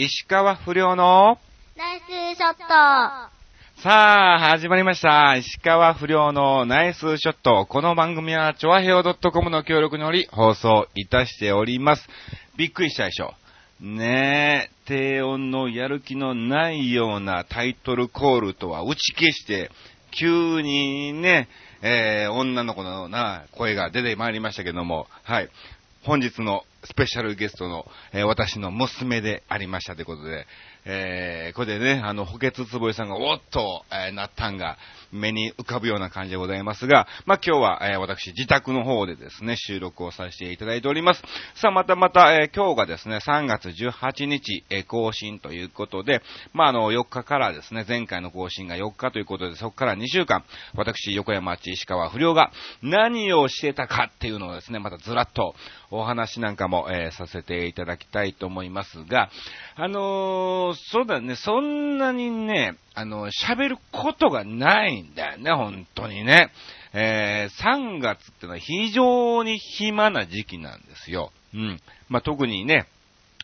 石川不良のナイスショットさあ、始まりました。石川不良のナイスショット。この番組は、ちょわへお .com の協力により放送いたしております。びっくりしたでしょ。ねえ、低音のやる気のないようなタイトルコールとは打ち消して、急にね、えー、女の子のような声が出てまいりましたけども、はい。本日のスペシャルゲストの、えー私の娘でありましたということで、えー、これでね、あの、補欠つぼいさんがおっと、えーなったんが目に浮かぶような感じでございますが、まあ、今日は、えー私自宅の方でですね、収録をさせていただいております。さあ、またまた、えー今日がですね、3月18日、えー更新ということで、まあ、あの、4日からですね、前回の更新が4日ということで、そこから2週間、私、横山町石川不良が何をしてたかっていうのをですね、またずらっとお話なんかも、えーさせていただきたいと思いますが、あのーそうだね、そんなにね、あの、喋ることがないんだよね、本当にね。えー3月ってのは非常に暇な時期なんですよ。うん。まあ、特にね、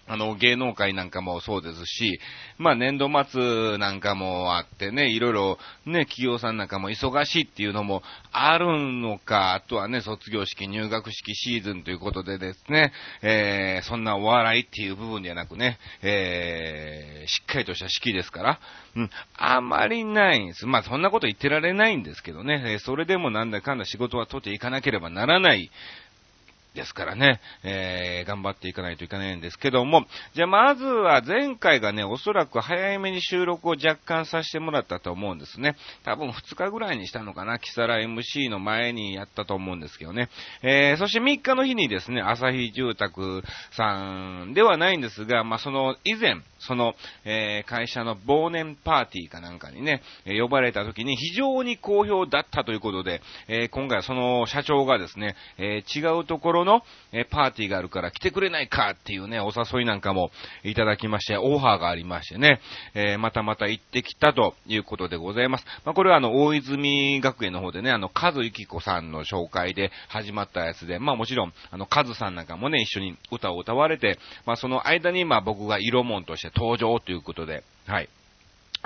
あの、芸能界なんかもそうですし、まあ年度末なんかもあってね、いろいろね、企業さんなんかも忙しいっていうのもあるのか、あとはね、卒業式、入学式シーズンということでですね、えー、そんなお笑いっていう部分ではなくね、えー、しっかりとした式ですから、うん、あまりないんです。まあそんなこと言ってられないんですけどね、えーそれでもなんだかんだ仕事は取っていかなければならないですからね、えー、頑張っていかないといけないんですけども、じゃあまずは前回がね、おそらく早めに収録を若干させてもらったと思うんですね。多分2日ぐらいにしたのかな、キサラ MC の前にやったと思うんですけどね。えー、そして3日の日にですね、朝日住宅さんではないんですが、まあ、その以前、その、えー会社の忘年パーティーかなんかにね、え呼ばれた時に非常に好評だったということで、えー今回はその社長がですね、えー違うところの、えパーティーがあるから来てくれないかっていうね、お誘いなんかもいただきまして、オファーがありましてね、えーまたまた行ってきたということでございます。まあ、これはあの、大泉学園の方でね、あの、カズユキコさんの紹介で始まったやつで、まあもちろん、あの、カズさんなんかもね、一緒に歌を歌われて、まあその間に、まあ僕が色門として登場ということで、はい。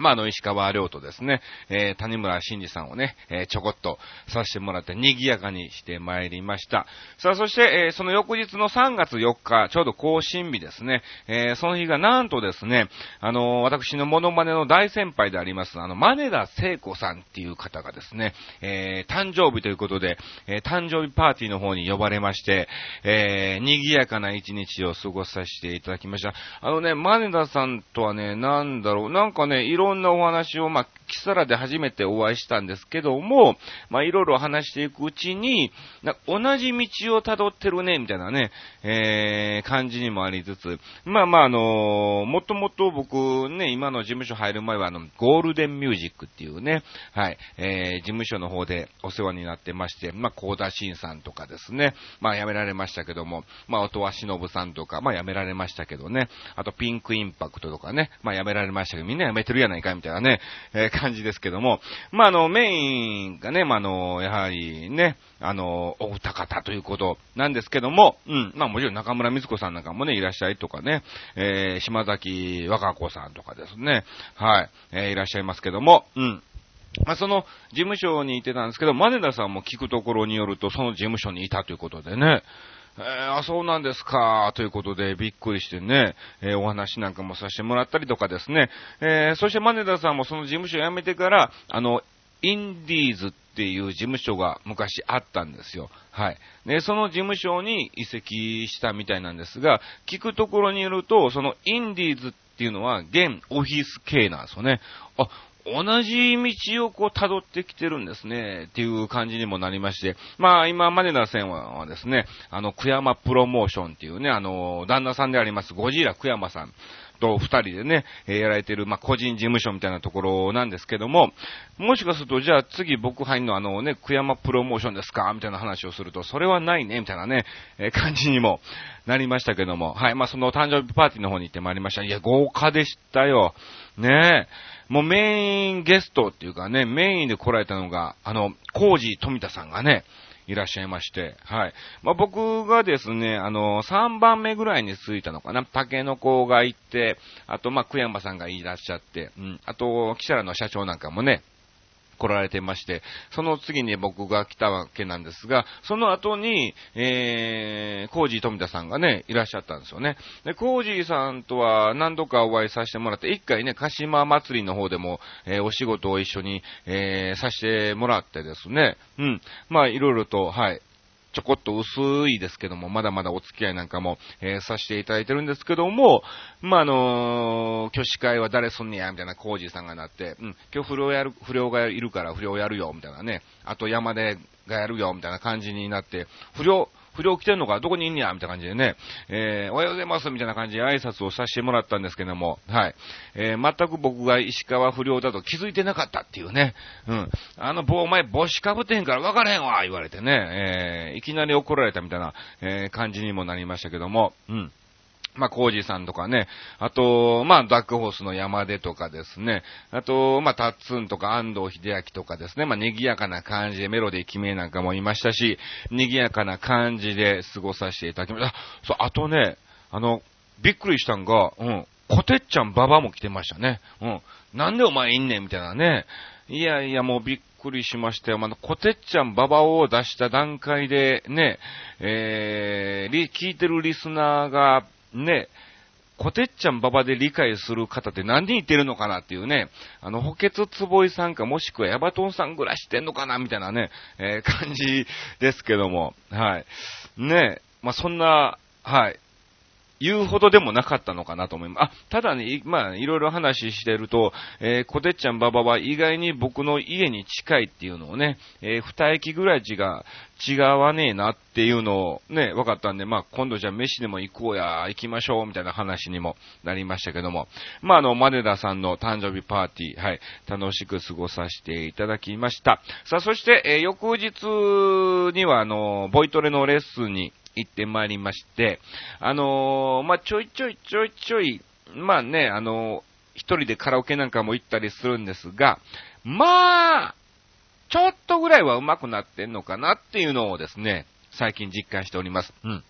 まあ、あの、石川亮とですね、えー谷村新司さんをね、えーちょこっとさせてもらって賑やかにしてまいりました。さあ、そして、えーその翌日の3月4日、ちょうど更新日ですね、えその日がなんとですね、あの私のモノマネの大先輩であります、あの、真田聖子さんっていう方がですね、え誕生日ということで、え誕生日パーティーの方に呼ばれまして、えー賑やかな一日を過ごさせていただきました。あのね、真田さんとはね、なんだろう、なんかね、いろんなお話を、まあ、キサラで初めてお会いしたんですけども、まあ、いろいろ話していくうちに、な同じ道を辿ってるね、みたいなね、えー、感じにもありつつ、まあまあ、あのーもともと僕ね、今の事務所入る前は、あの、ゴールデンミュージックっていうね、はい、えー、事務所の方でお世話になってまして、まあ、高田新さんとかですね、まあ、辞められましたけども、まあ、音羽忍さんとか、まあ、辞められましたけどね、あと、ピンクインパクトとかね、まあ、辞められましたけど、みんな辞めてるやないか、みたいなね、えー感じですけども、まあ、あの、メインがね、まあ、あの、やはりね、あの、お二方ということなんですけども、うん、まあ、もちろん中村光子さんなんかもね、いらっしゃいとかね、えー、島崎和歌子さんとかですね、はい、えーいらっしゃいますけども、うん。まあ、その事務所にいてたんですけど、マネダさんも聞くところによると、その事務所にいたということでね、えーあ、そうなんですか、ということでびっくりしてね、えーお話なんかもさせてもらったりとかですね、えーそしてマネダさんもその事務所辞めてから、あの、インディーズっていう事務所が昔あったんですよ。はい。で、その事務所に移籍したみたいなんですが、聞くところによると、そのインディーズっていうのは現オフィス系なんですよね。あ、同じ道をこう辿ってきてるんですね、っていう感じにもなりまして、まあ今、マネダ線はですね、あの、クヤマプロモーションっていうね、あの、旦那さんであります、ゴジラクヤマさんと二人でね、えーやられてる、まあ個人事務所みたいなところなんですけども、もしかすると、じゃあ次僕入るのあのね、クヤマプロモーションですか？みたいな話をすると、それはないね、みたいなね、えー感じにもなりましたけども、はい、まあその誕生日パーティーの方に行ってまいりました。いや、豪華でしたよ。ねえ。もうメインゲストっていうかね、メインで来られたのが、あの、コージ富田さんがね、いらっしゃいまして、はい。まあ、僕がですね、あの、3番目ぐらいに着いたのかな。竹の子が行って、あと、まあ、久山さんがいらっしゃって、うん。あと、キサラの社長なんかもね、来られてまして、その次に僕が来たわけなんですが、その後に、えー、コージー富田さんがね、いらっしゃったんですよね。で、コージーさんとは何度かお会いさせてもらって、一回ね、鹿島祭りの方でも、えー、お仕事を一緒に、えー、させてもらってですね、うん。まあ、いろいろと、はい。ちょこっと薄いですけども、まだまだお付き合いなんかも、えーさせていただいてるんですけども、まあ、あのー挙手会は誰すんねや、みたいなコージーさんがなって、うん、今日不良やる、不良がいるから不良やるよ、みたいなね、あと山でがやるよ、みたいな感じになって、不良、不良来てんのかどこにいんねやみたいな感じでね、えー、おはようございますみたいな感じで挨拶をさせてもらったんですけども、はい。えー、全く僕が石川不良だと気づいてなかったっていうね、うん。あの棒、お前帽子かぶってへんから分からへんわ言われてね、えー、いきなり怒られたみたいな、えー、感じにもなりましたけども、うん。まあ、コージさんとかね、あと、まあ、ダックホースの山出とかですね、あと、まあ、タッツンとか安藤秀明とかですね、まあ、賑やかな感じでメロディー決めなんかもいましたし、賑やかな感じで過ごさせていただきました。あ、そう、あとね、あの、びっくりしたんが、うん、コテッちゃんババも来てましたね。うん。なんでお前いんねんみたいなね。いやいや、もうびっくりしましたよ。あ、コテッちゃんババを出した段階で、ね、えー、聞いてるリスナーが、ね、こてっちゃんババで理解する方って何人いてるのかなっていうね、あの、補欠つぼいさんかもしくはヤバトンさんぐらいしてんのかなみたいなね、えー感じですけども、はい。ね、まあ、そんな、はい。言うほどでもなかったのかなと思います。あ、ただね、まあ、いろいろ話してると、えー、コテッちゃんババは意外に僕の家に近いっていうのをね、えー、二駅ぐらい違う、違わねえなっていうのをね、分かったんで、まあ、今度じゃあ飯でも行こうや、行きましょう、みたいな話にもなりましたけども、まあ、あの、マネダさんの誕生日パーティー、はい、楽しく過ごさせていただきました。さあ、そして、えー翌日には、あの、ボイトレのレッスンに行ってまいりまして、あのーまあ、ちょいちょいちょいちょい、まあね、あのー一人でカラオケなんかも行ったりするんですが、まあ、ちょっとぐらいは上手くなってんのかなっていうのをですね、最近実感しております。うん。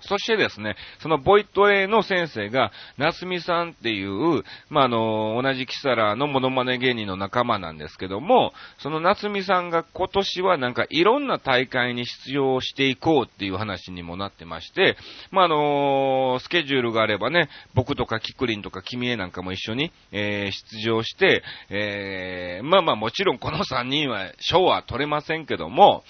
そしてですね、そのボイトレの先生が、夏美さんっていう、まあ、あの、同じキサラのモノマネ芸人の仲間なんですけども、その夏美さんが今年はなんかいろんな大会に出場していこうっていう話にもなってまして、まあ、あのスケジュールがあればね、僕とかキクリンとか君江なんかも一緒に、えー出場して、えーまあまあもちろんこの3人は賞は取れませんけども、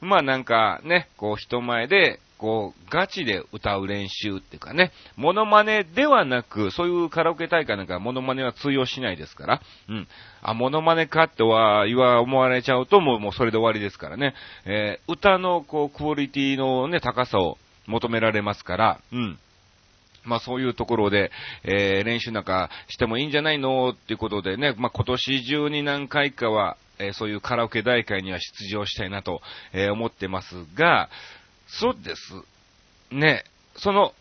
まあなんかね、こう人前で、こう、ガチで歌う練習っていうかね、モノマネではなく、そういうカラオケ大会なんかモノマネは通用しないですから、うん。あ、モノマネかっては言わ、思われちゃうともう、もうそれで終わりですからね。えー歌の、こう、クオリティのね、高さを求められますから、うん。まあそういうところで、えー練習なんかしてもいいんじゃないのっていうことでね、まあ今年中に何回かは、えーそういうカラオケ大会には出場したいなと、えー思ってますが、そうです。ね、その、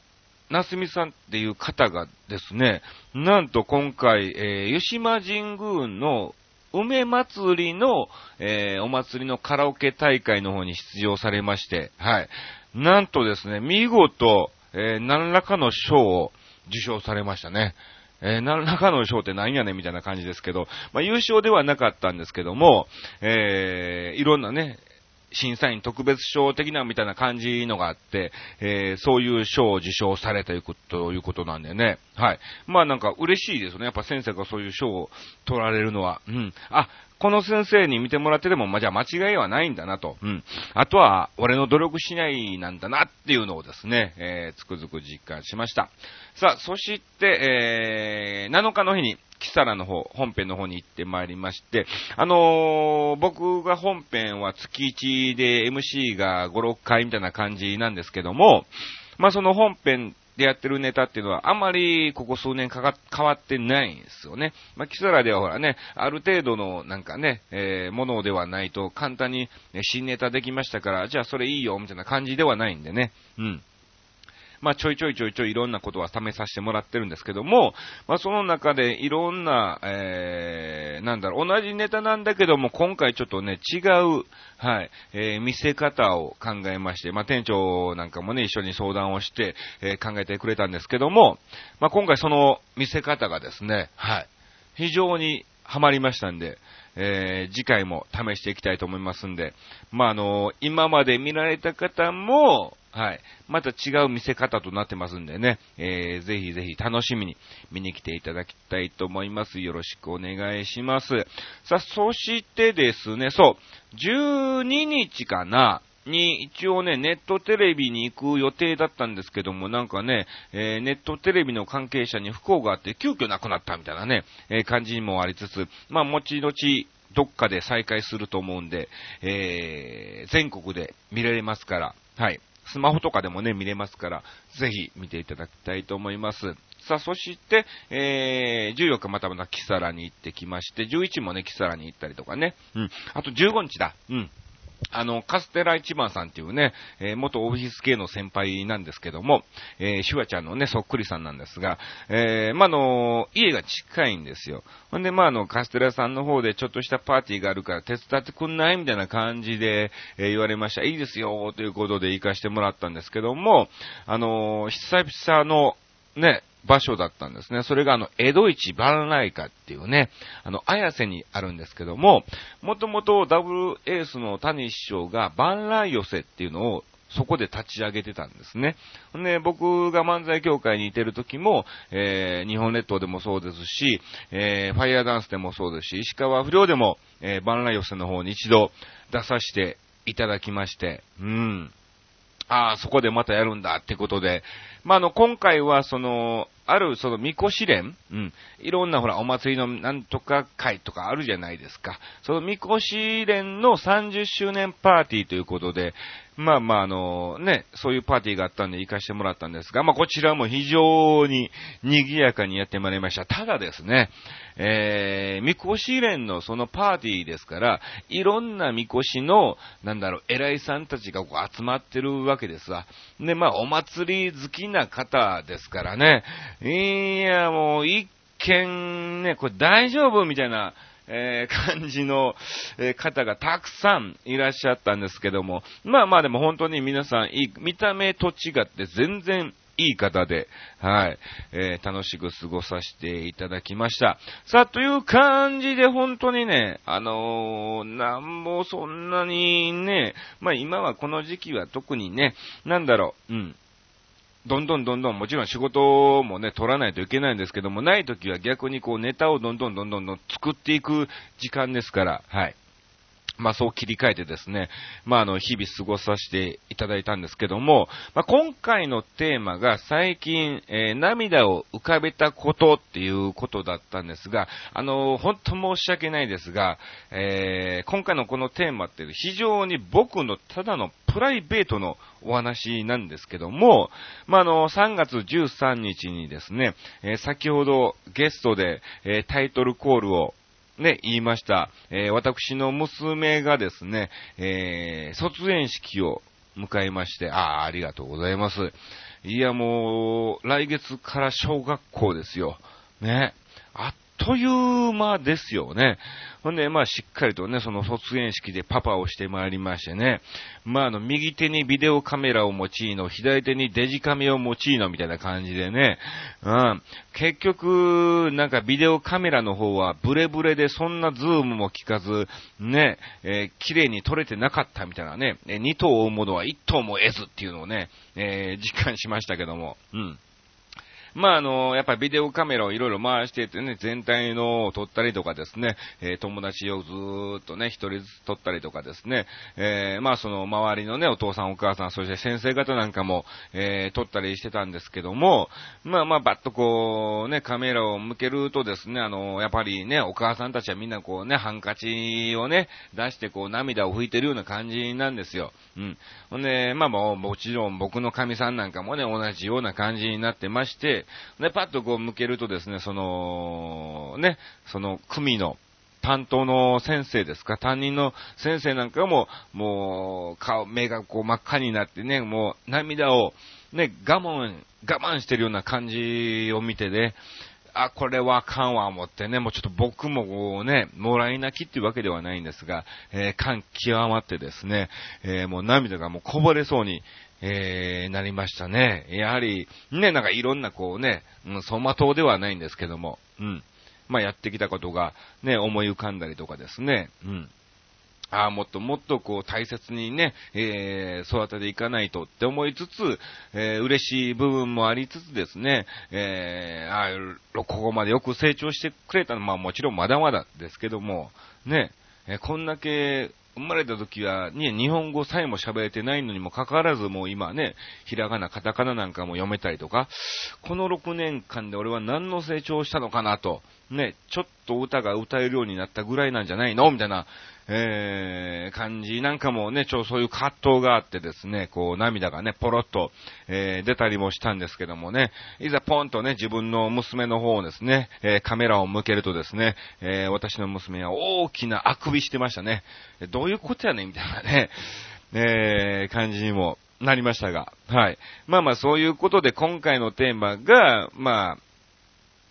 なすみさんっていう方がですね、なんと今回、えー湯島神宮の梅祭りの、えーお祭りのカラオケ大会の方に出場されまして、はい。なんとですね、見事、えー何らかの賞を受賞されましたね。えー何らかの賞って何やねんみたいな感じですけど、まあ優勝ではなかったんですけども、えーいろんなね、審査員特別賞的なみたいな感じのがあって、えーそういう賞を受賞されたというこということなんでね。はい。まあなんか嬉しいですね。やっぱ先生がそういう賞を取られるのは。うん。あ、この先生に見てもらってでも、まあ、じゃあ間違いはないんだなと。うん。あとは、俺の努力しないなんだなっていうのをですね、えー、つくづく実感しました。さあ、そして、えー、7日の日に、キサラの方、本編の方に行ってまいりまして、あのー僕が本編は月1で MC が5、6回みたいな感じなんですけども、まあその本編でやってるネタっていうのはあまりここ数年かか変わってないんですよね。まあキサラではほらね、ある程度のなんかね、えーものではないと簡単にね新ネタできましたから、じゃあそれいいよみたいな感じではないんでね。うん。まあ、ちょいちょいちょいちょいいろんなことは試させてもらってるんですけども、まあ、その中でいろんな、えー、なんだろう、同じネタなんだけども、今回ちょっとね、違う、はい、えー、見せ方を考えまして、まあ、店長なんかもね、一緒に相談をして、えー、考えてくれたんですけども、まあ、今回その見せ方がですね、はい、非常にハマりましたんで、えー、次回も試していきたいと思いますんで、まあ、あの、今まで見られた方も、はい。また違う見せ方となってますんでね、えー、ぜひぜひ楽しみに見に来ていただきたいと思います。よろしくお願いします。さあ、そしてですね、そう、12日かな、に一応ね、ネットテレビに行く予定だったんですけども、なんかね、えー、ネットテレビの関係者に不幸があって急遽亡くなったみたいなね、えー、感じにもありつつ、まあ、後々、どっかで再開すると思うんで、えー、全国で見られますから、はい。スマホとかでもね、見れますから、ぜひ見ていただきたいと思います。さあ、そして、えー、14日またまたキサラに行ってきまして、11もね、キサラに行ったりとかね。うん。あと15日だ。うん。あの、カステラ一番さんっていうね、えー、元オフィス系の先輩なんですけども、えー、シュワちゃんのね、そっくりさんなんですが、えー、まあ、の、家が近いんですよ。ほんで、まあ、あの、カステラさんの方でちょっとしたパーティーがあるから手伝ってくんない？みたいな感じで、えー、言われました。いいですよ、ということで行かしてもらったんですけども、あの、久々の、ね、場所だったんですね。それがあの、江戸市万来花っていうね、あの、綾瀬にあるんですけども、もともとダブルエースの谷師匠が万来寄せっていうのをそこで立ち上げてたんですね。で、僕が漫才協会にいてる時も、えー、日本列島でもそうですし、えー、ファイヤーダンスでもそうですし、石川不良でも、えー、万来寄せの方に一度出させていただきまして、うん。ああ、そこでまたやるんだってことで、まあ、あの、今回はその、あるその、みこし連うん。いろんなほら、お祭りのなんとか会とかあるじゃないですか。そのみこし連の30周年パーティーということで、まあまあ、あの、ね、そういうパーティーがあったんで行かしてもらったんですが、まあこちらも非常に賑やかにやってまいりました。ただですね、えー、みこし連のそのパーティーですから、いろんなみこしの、なんだろう、偉いさんたちがこう集まってるわけですわ。で、まあお祭り好きな方ですからね、いや、もう一見ね、これ大丈夫みたいな、えー、感じの、え、方がたくさんいらっしゃったんですけども、まあまあでも本当に皆さんいい、見た目と違って全然いい方で、はい、えー、楽しく過ごさせていただきました。さあ、という感じで本当にね、あのー、なんもそんなにね、まあ今はこの時期は特にね、なんだろう、うん、どんどんどんどん、もちろん仕事もね、取らないといけないんですけども、ない時は逆にこうネタをどんどんどんどんどん作っていく時間ですから、はい。まあそう切り替えてですね、まああの日々過ごさせていただいたんですけども、まあ今回のテーマが最近、えー、涙を浮かべたことっていうことだったんですが、あの本当申し訳ないですが、えー、今回のこのテーマって非常に僕のただのプライベートのお話なんですけども、まあ、あの、3月13日にですね、えー、先ほどゲストで、えー、タイトルコールをね、言いました。えー、私の娘がですね、えー、卒園式を迎えまして、ああ、ありがとうございます。いや、もう、来月から小学校ですよ。ね。あっという間ですよね。ほんで、まあ、しっかりとね、その卒園式でパパをしてまいりましてね。まあ、あの、右手にビデオカメラを持ちいの、左手にデジカメを持ちいの、みたいな感じでね。うん。結局、なんかビデオカメラの方はブレブレでそんなズームも効かず、ね、えー、綺麗に撮れてなかったみたいなねえ。2頭を追うものは1頭も得ずっていうのをね、えー、実感しましたけども。うん。まあ、あの、やっぱりビデオカメラをいろいろ回しててね、全体のを撮ったりとかですね、えー、友達をずっとね、一人ずつ撮ったりとかですね、えー、まあ、その周りのね、お父さんお母さん、そして先生方なんかも、えー、撮ったりしてたんですけども、まあまあ、バッとこう、ね、カメラを向けるとですね、あの、やっぱりね、お母さんたちはみんなこうね、ハンカチをね、出してこう涙を拭いてるような感じなんですよ。うん。ほんで、まあもう、もちろん僕の神さんなんかもね、同じような感じになってまして、で、パッとこう向けるとですね、その、ね、その組の、担当の先生ですか、担任の先生なんかも、もう、顔、目がこう真っ赤になってね、もう涙をね、我慢、我慢してるような感じを見てね、あ、これはあかんわ思ってね、もうちょっと僕もこうね、もらい泣きっていうわけではないんですが、えー、感極まってですね、えー、もう涙がもうこぼれそうに、えー、なりましたね。やはり、ね、なんかいろんなこうね、うん、走馬灯ではないんですけども、うん。まあ、やってきたことがね、思い浮かんだりとかですね、うん。ああ、もっともっとこう大切にね、えー、育てていかないとって思いつつ、えー、嬉しい部分もありつつですね、えー、ああ、ここまでよく成長してくれたのは、まあもちろんまだまだですけども、ね、えー、こんだけ生まれた時は、ね、日本語さえも喋れてないのにもかかわらず、もう今ね、ひらがな、カタカナなんかも読めたりとか、この6年間で俺は何の成長したのかなと、ね、ちょっと歌が歌えるようになったぐらいなんじゃないの？みたいな、えー、感じなんかもね、ちょ、そういう葛藤があってですね、こう、涙がね、ポロッと、えー、出たりもしたんですけどもね、いざポンとね、自分の娘の方をですね、えー、カメラを向けるとですね、えー、私の娘は大きなあくびしてましたね。どういうことやねん？みたいなね、えー、感じにもなりましたが、はい。まあまあそういうことで今回のテーマが、まあ、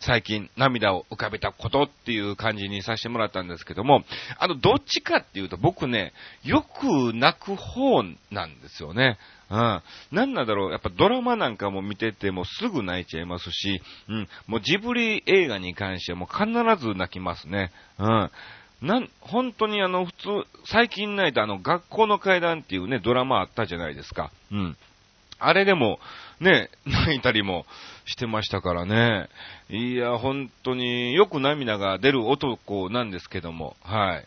最近涙を浮かべたことっていう感じにさせてもらったんですけども、あの、どっちかっていうと僕ね、よく泣く方なんですよね。うん。なんなんだろう、やっぱドラマなんかも見ててもすぐ泣いちゃいますし、うん。もうジブリ映画に関してはもう必ず泣きますね。うん。なん、本当にあの、普通、最近泣いたあの、学校の階段っていうね、ドラマあったじゃないですか。うん。あれでも、ね、泣いたりもしてましたからね。いや、本当によく涙が出る男なんですけども、はい。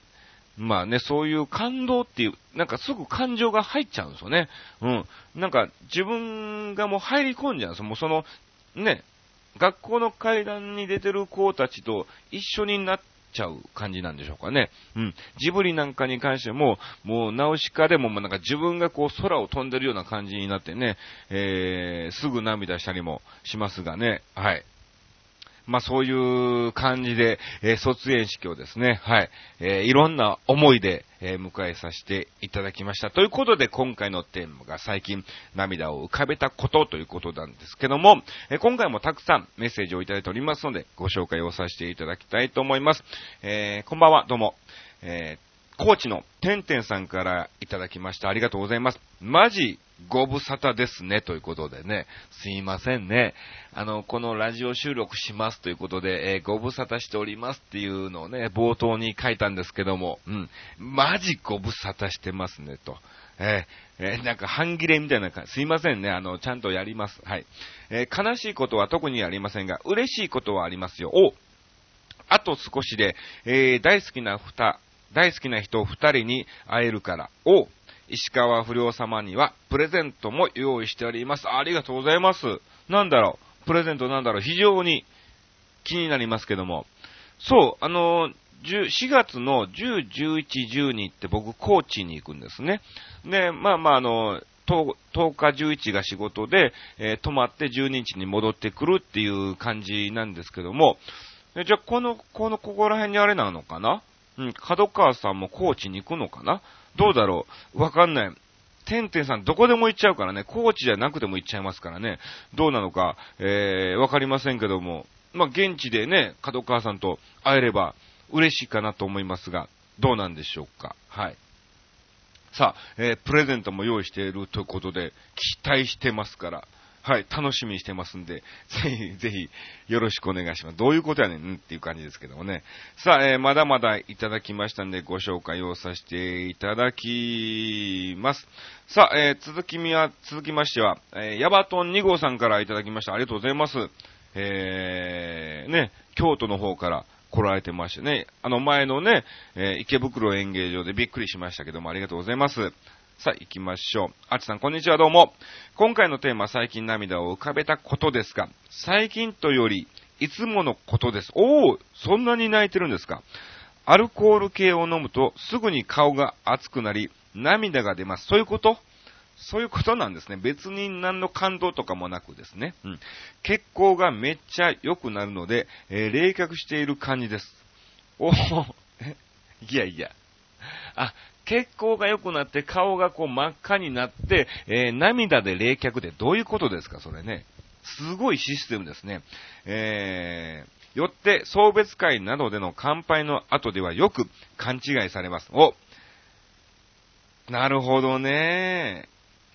まあね、そういう感動っていう、なんかすぐ感情が入っちゃうんですよね。うん。なんか自分がもう入り込んじゃうんですよ。もうその、ね、学校の階段に出てる子たちと一緒になっちゃう感じなんでしょうかね。うん。ジブリなんかに関しても、もうナウシカでも、なんか自分がこう空を飛んでるような感じになってね、えー、すぐ涙したりもしますがね、はい。まあそういう感じで、えー、卒園式をですね、はい、えー、いろんな思いで、えー、迎えさせていただきました。ということで今回のテーマが最近涙を浮かべたことということなんですけども、え今回もたくさんメッセージをいただいておりますので、ご紹介をさせていただきたいと思います。えこんばんは、どうも。え高知のてんてんさんからいただきました。ありがとうございます。マジご無沙汰ですね、ということでね、すいませんね。あの、このラジオ収録しますということで、えー、ご無沙汰しておりますっていうのをね、冒頭に書いたんですけども、うん、マジご無沙汰してますね、と。えー、えー、なんか半切れみたいな感じ、すいませんね、あの、ちゃんとやります。はい。えー、悲しいことは特にありませんが、嬉しいことはありますよ。おあと少しで、えー、大好きなふた、大好きな人二人に会えるから。お石川不良様にはプレゼントも用意しております。ありがとうございます。なんだろう？プレゼントなんだろう？非常に気になりますけども。そう、あの4月の10、11、12って僕、高知に行くんですね。で、まあまあ、あの、10, 10日、11が仕事で、えー、泊まって12日に戻ってくるっていう感じなんですけども、じゃあ、この、この、ここら辺にあれなのかな？うん、角川さんも高知に行くのかな？どうだろう？わかんない。てんてんさんどこでも行っちゃうからね、高知じゃなくても行っちゃいますからね、どうなのか、えー、わかりませんけども、まあ、現地でね、角川さんと会えれば嬉しいかなと思いますが、どうなんでしょうか？はい。さあ、えー、プレゼントも用意しているということで、期待してますから、はい、楽しみにしてますんで、ぜひ、ぜひ、よろしくお願いします。どういうことやねんっていう感じですけどもね。さあ、えー、まだまだいただきましたんで、ご紹介をさせていただきます。さあ、えー、続きみは、続きましては、えー、ヤバトン2号さんからいただきました。ありがとうございます。えー、ね、京都の方から来られてましてね、あの前のね、えー、池袋演芸場でびっくりしましたけども、ありがとうございます。さあ、行きましょう。あちさん、こんにちは、どうも。今回のテーマ、最近涙を浮かべたことですが、最近とより、いつものことです。おお、そんなに泣いてるんですかアルコール系を飲むと、すぐに顔が熱くなり、涙が出ます。そういうこと？そういうことなんですね。別に何の感動とかもなくですね。うん。血行がめっちゃ良くなるので、えー、冷却している感じです。おお、いやいや。あ、血行が良くなって顔がこう真っ赤になって、えー、涙で冷却でどういうことですか、それね。すごいシステムですね。えー、よって、送別会などでの乾杯の後ではよく勘違いされます。おなるほどね。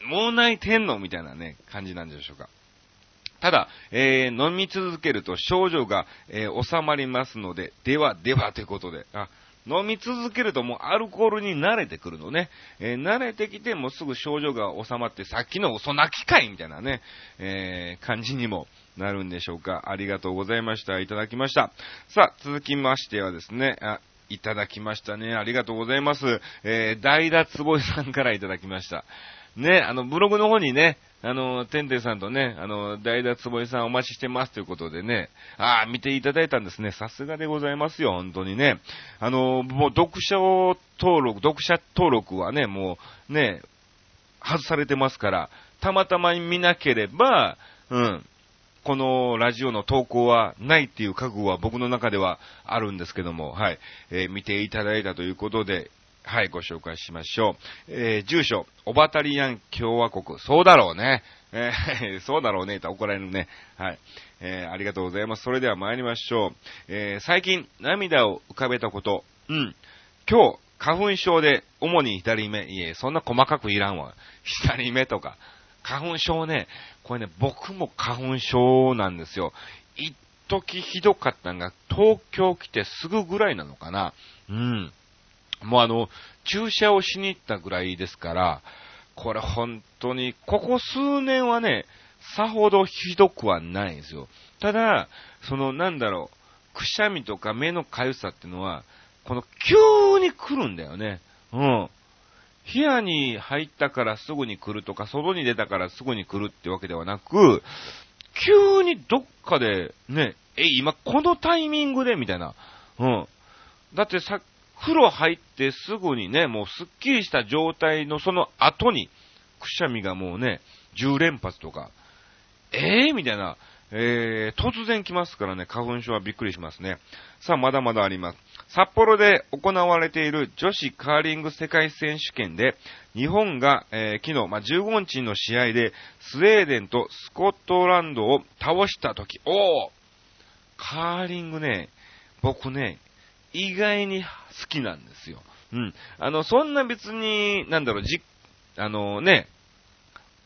もう泣いてんのみたいなね、感じなんでしょうか。ただ、えー、飲み続けると症状が、えー、収まりますので、では、ではということで、あ、飲み続けるともうアルコールに慣れてくるのね。えー、慣れてきてもすぐ症状が収まって、さっきの遅な機会みたいなね、えー、感じにもなるんでしょうか。ありがとうございました。いただきました。さあ、続きましてはですね、あいただきましたね。ありがとうございます。えー、代打つぼいさんからいただきました。ね、あの、ブログの方にね、あの、てんてんさんとね、あの、代打つぼいさんお待ちしてますということでね、ああ、見ていただいたんですね。さすがでございますよ、本当にね。あの、もう読者を登録、読者登録はね、もうね、外されてますから、たまたま見なければ、うん、このラジオの投稿はないっていう覚悟は僕の中ではあるんですけども、はい、えー、見ていただいたということで、はい、ご紹介しましょう。えー、住所、オバタリアン共和国。そうだろうね。えー、そうだろうね、と怒られるね。はい。えー、ありがとうございます。それでは参りましょう。え、最近、涙を浮かべたこと。うん。今日、花粉症で、主に左目。いえ、そんな細かくいらんわ。左目とか。花粉症ね、これね、僕も花粉症なんですよ。一時ひどかったのが、東京来てすぐぐらいなのかな。うん。もうあの、注射をしに行ったぐらいですから、これ本当に、ここ数年はね、さほどひどくはないんですよ。ただ、そのなんだろう、くしゃみとか目のかゆさっていうのは、この急に来るんだよね。うん。部屋に入ったからすぐに来るとか、外に出たからすぐに来るってわけではなく、急にどっかで、ね、え、今このタイミングでみたいな。うん。だってさっ、風呂入ってすぐにね、もうすっきりした状態のその後に、くしゃみがもうね、10連発とか、ええー、みたいな、えー、突然来ますからね、花粉症はびっくりしますね。さあ、まだまだあります。札幌で行われている女子カーリング世界選手権で、日本が、えー、昨日、まあ、15日の試合で、スウェーデンとスコットランドを倒したとき、おーカーリングね、僕ね、意外に好きなんですよ。うん。あの、そんな別に、なんだろう、じ、あのね、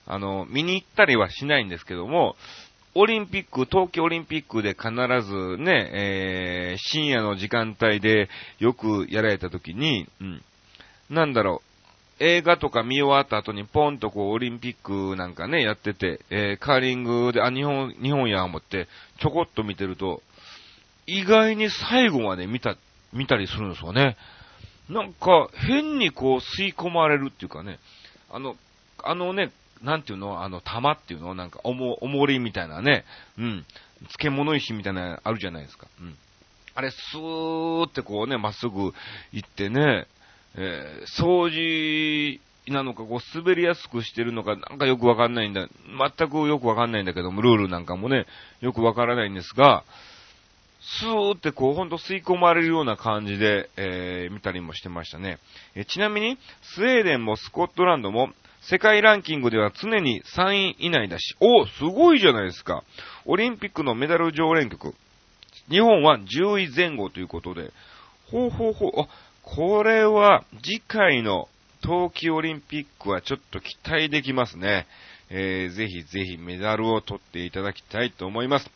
あの、見に行ったりはしないんですけども、オリンピック、冬季オリンピックで必ずね、えー、深夜の時間帯でよくやられた時に、うん、なんだろう、映画とか見終わった後にポンとこうオリンピックなんかね、やってて、えー、カーリングで、あ、日本、日本や思ってちょこっと見てると、意外に最後まで見た見たりするんですよね。なんか、変にこう吸い込まれるっていうかね、あの、あのね、なんていうの？あの、玉っていうの？なんか、おも、おもりみたいなね、うん、漬物石みたいなあるじゃないですか。うん。あれ、スーってこうね、まっすぐ行ってね、えー、掃除なのか、こう、滑りやすくしてるのか、なんかよくわかんないんだ。全くよくわかんないんだけども、ルールなんかもね、よくわからないんですが、スーってこう、ほんと吸い込まれるような感じで、えー、見たりもしてましたね。えちなみに、スウェーデンもスコットランドも、世界ランキングでは常に3位以内だし、おすごいじゃないですか。オリンピックのメダル常連局。日本は10位前後ということで、ほうほうほう、あ、これは次回の冬季オリンピックはちょっと期待できますね。えー、ぜひぜひメダルを取っていただきたいと思います。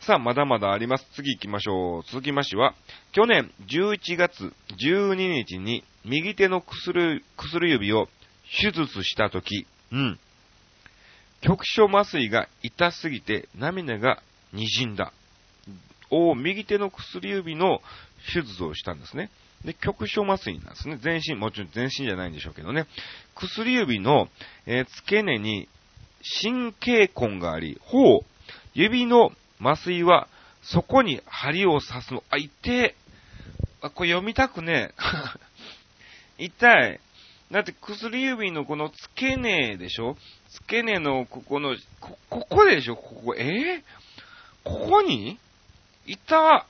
さあ、まだまだあります。次行きましょう。続きましては、去年11月12日に右手の薬指を手術したとき、うん。局所麻酔が痛すぎて涙が滲んだ。を右手の薬指の手術をしたんですね。で、局所麻酔なんですね。全身、もちろん全身じゃないんでしょうけどね。薬指の、えー、付け根に神経根があり、頬、指の麻酔は、そこに針を刺すの。あ、痛え。あ、これ読みたくねえ。痛い。だって薬指のこの付け根でしょ？付け根のここの、こ、ここでしょ？ここ、え？ー、ここに？痛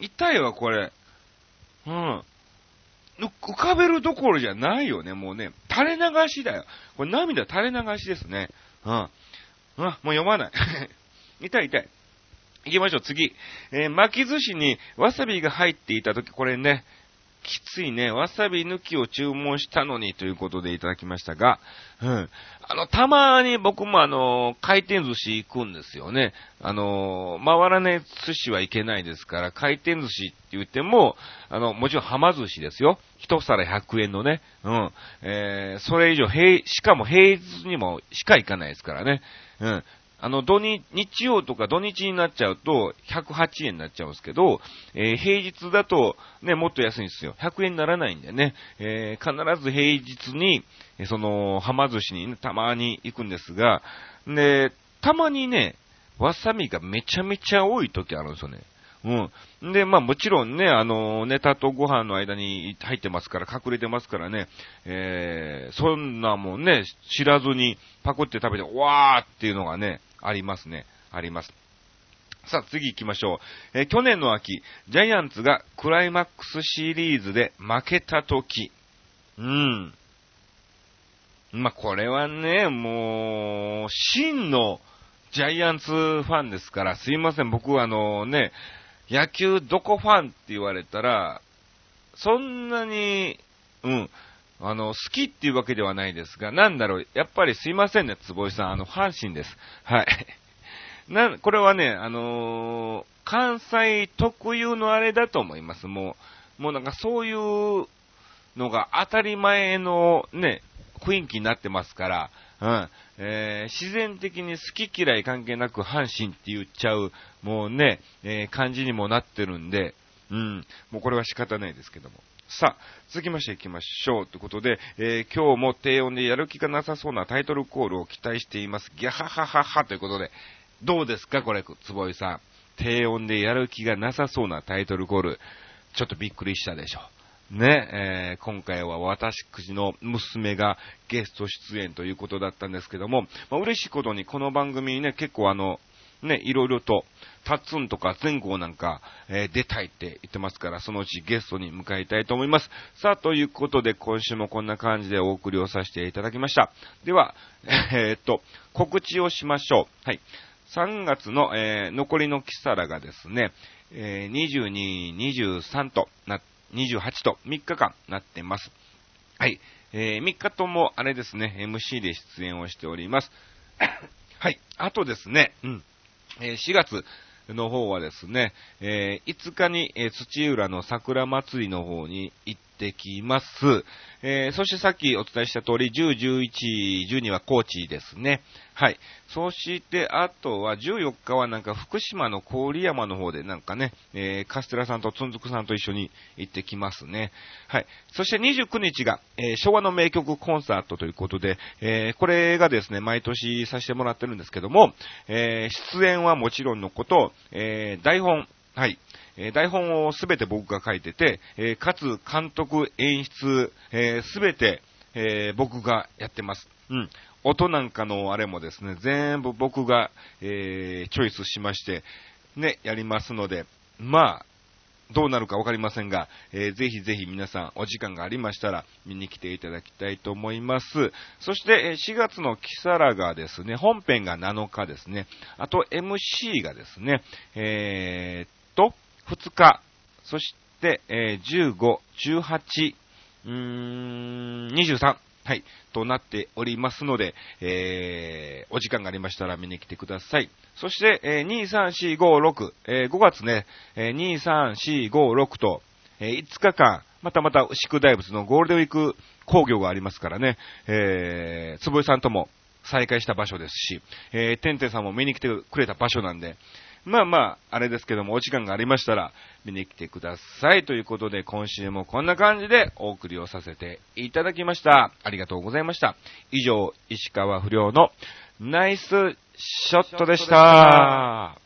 痛いわ、これ。うん。浮かべるどころじゃないよね、もうね。垂れ流しだよ。これ涙垂れ流しですね。うん。うん、もう読まない。痛 い痛い。行きましょう、次。えー、巻き寿司にわさびが入っていたとき、これね、きついね、わさび抜きを注文したのにということでいただきましたが、うん。あの、たまに僕もあの、回転寿司行くんですよね。あの、回らない寿司はいけないですから、回転寿司って言っても、あの、もちろん浜寿司ですよ。一皿100円のね。うん。えー、それ以上、平、しかも平日にもしか行かないですからね。うん。あの、土日、日曜とか土日になっちゃうと、108円になっちゃうんですけど、えー、平日だと、ね、もっと安いんですよ。100円にならないんでね、えー、必ず平日に、その、浜寿司にね、たまに行くんですが、で、たまにね、わさびがめちゃめちゃ多い時あるんですよね。うん。で、まあもちろんね、あの、ネタとご飯の間に入ってますから、隠れてますからね、えー、そんなもんね、知らずにパクって食べて、わーっていうのがね、ありますね。あります。さあ、次行きましょう。えー、去年の秋、ジャイアンツがクライマックスシリーズで負けた時。うん。まあ、これはね、もう、真のジャイアンツファンですから、すいません、僕はあのね、野球どこファンって言われたら、そんなに、うん、あの、好きっていうわけではないですが、なんだろう、やっぱりすいませんね、坪井さん、あの、阪神です。はい。な、これはね、あのー、関西特有のあれだと思います。もう、もうなんかそういうのが当たり前のね、雰囲気になってますから、うん、えー、自然的に好き嫌い関係なく阪神って言っちゃう、もうね、えー、感じにもなってるんで、うん、もうこれは仕方ないですけども。さあ、続きまして行きましょう。ということで、えー、今日も低音でやる気がなさそうなタイトルコールを期待しています。ギャハハハハということで、どうですかこれ、坪井さん。低音でやる気がなさそうなタイトルコール。ちょっとびっくりしたでしょう。ね、えー、今回は私くじの娘がゲスト出演ということだったんですけども、まあ、嬉しいことにこの番組にね、結構あの、ね、いろいろと、タッツンとか前後なんか、えー、出たいって言ってますから、そのうちゲストに迎えたいと思います。さあ、ということで、今週もこんな感じでお送りをさせていただきました。では、えー、っと、告知をしましょう。はい。3月の、えー、残りのキサラがですね、えー、22、23となっ、28と3日間なってます。はい。えー、3日ともあれですね、MC で出演をしております。はい。あとですね、うん。え4月の方はですね、え5日に、え土浦の桜祭りの方に行ってきます。えー、そしてさっきお伝えした通り、10、11、12は高知ですね。はい。そして、あとは14日はなんか福島の郡山の方でなんかね、えー、カステラさんとつんづくさんと一緒に行ってきますね。はい。そして29日が、えー、昭和の名曲コンサートということで、えー、これがですね、毎年させてもらってるんですけども、えー、出演はもちろんのこと、えー、台本、はい。え、台本をすべて僕が書いてて、え、かつ監督、演出、す、べて、え、僕がやってます。うん。音なんかのあれもですね、全部僕が、え、チョイスしまして、ね、やりますので、まあ、どうなるかわかりませんが、えー、ぜひぜひ皆さんお時間がありましたら見に来ていただきたいと思います。そして、え4月のキサラがですね、本編が7日ですね、あと MC がですね、え、と、2日、そして、えー、15、18、うーん、23、はい、となっておりますので、えー、お時間がありましたら見に来てください。そして、えー、2、3、4、5、6、えー、5月ね、えー、2、3、4、5、6と、えー、5日間、またまた宿大仏のゴールデンウィーク工業がありますからね、えー、つぼいさんとも再会した場所ですし、えー、てんてんさんも見に来てくれた場所なんで、まあまあ、あれですけども、お時間がありましたら、見に来てください。ということで、今週もこんな感じでお送りをさせていただきました。ありがとうございました。以上、石川不良のナイスショットでした。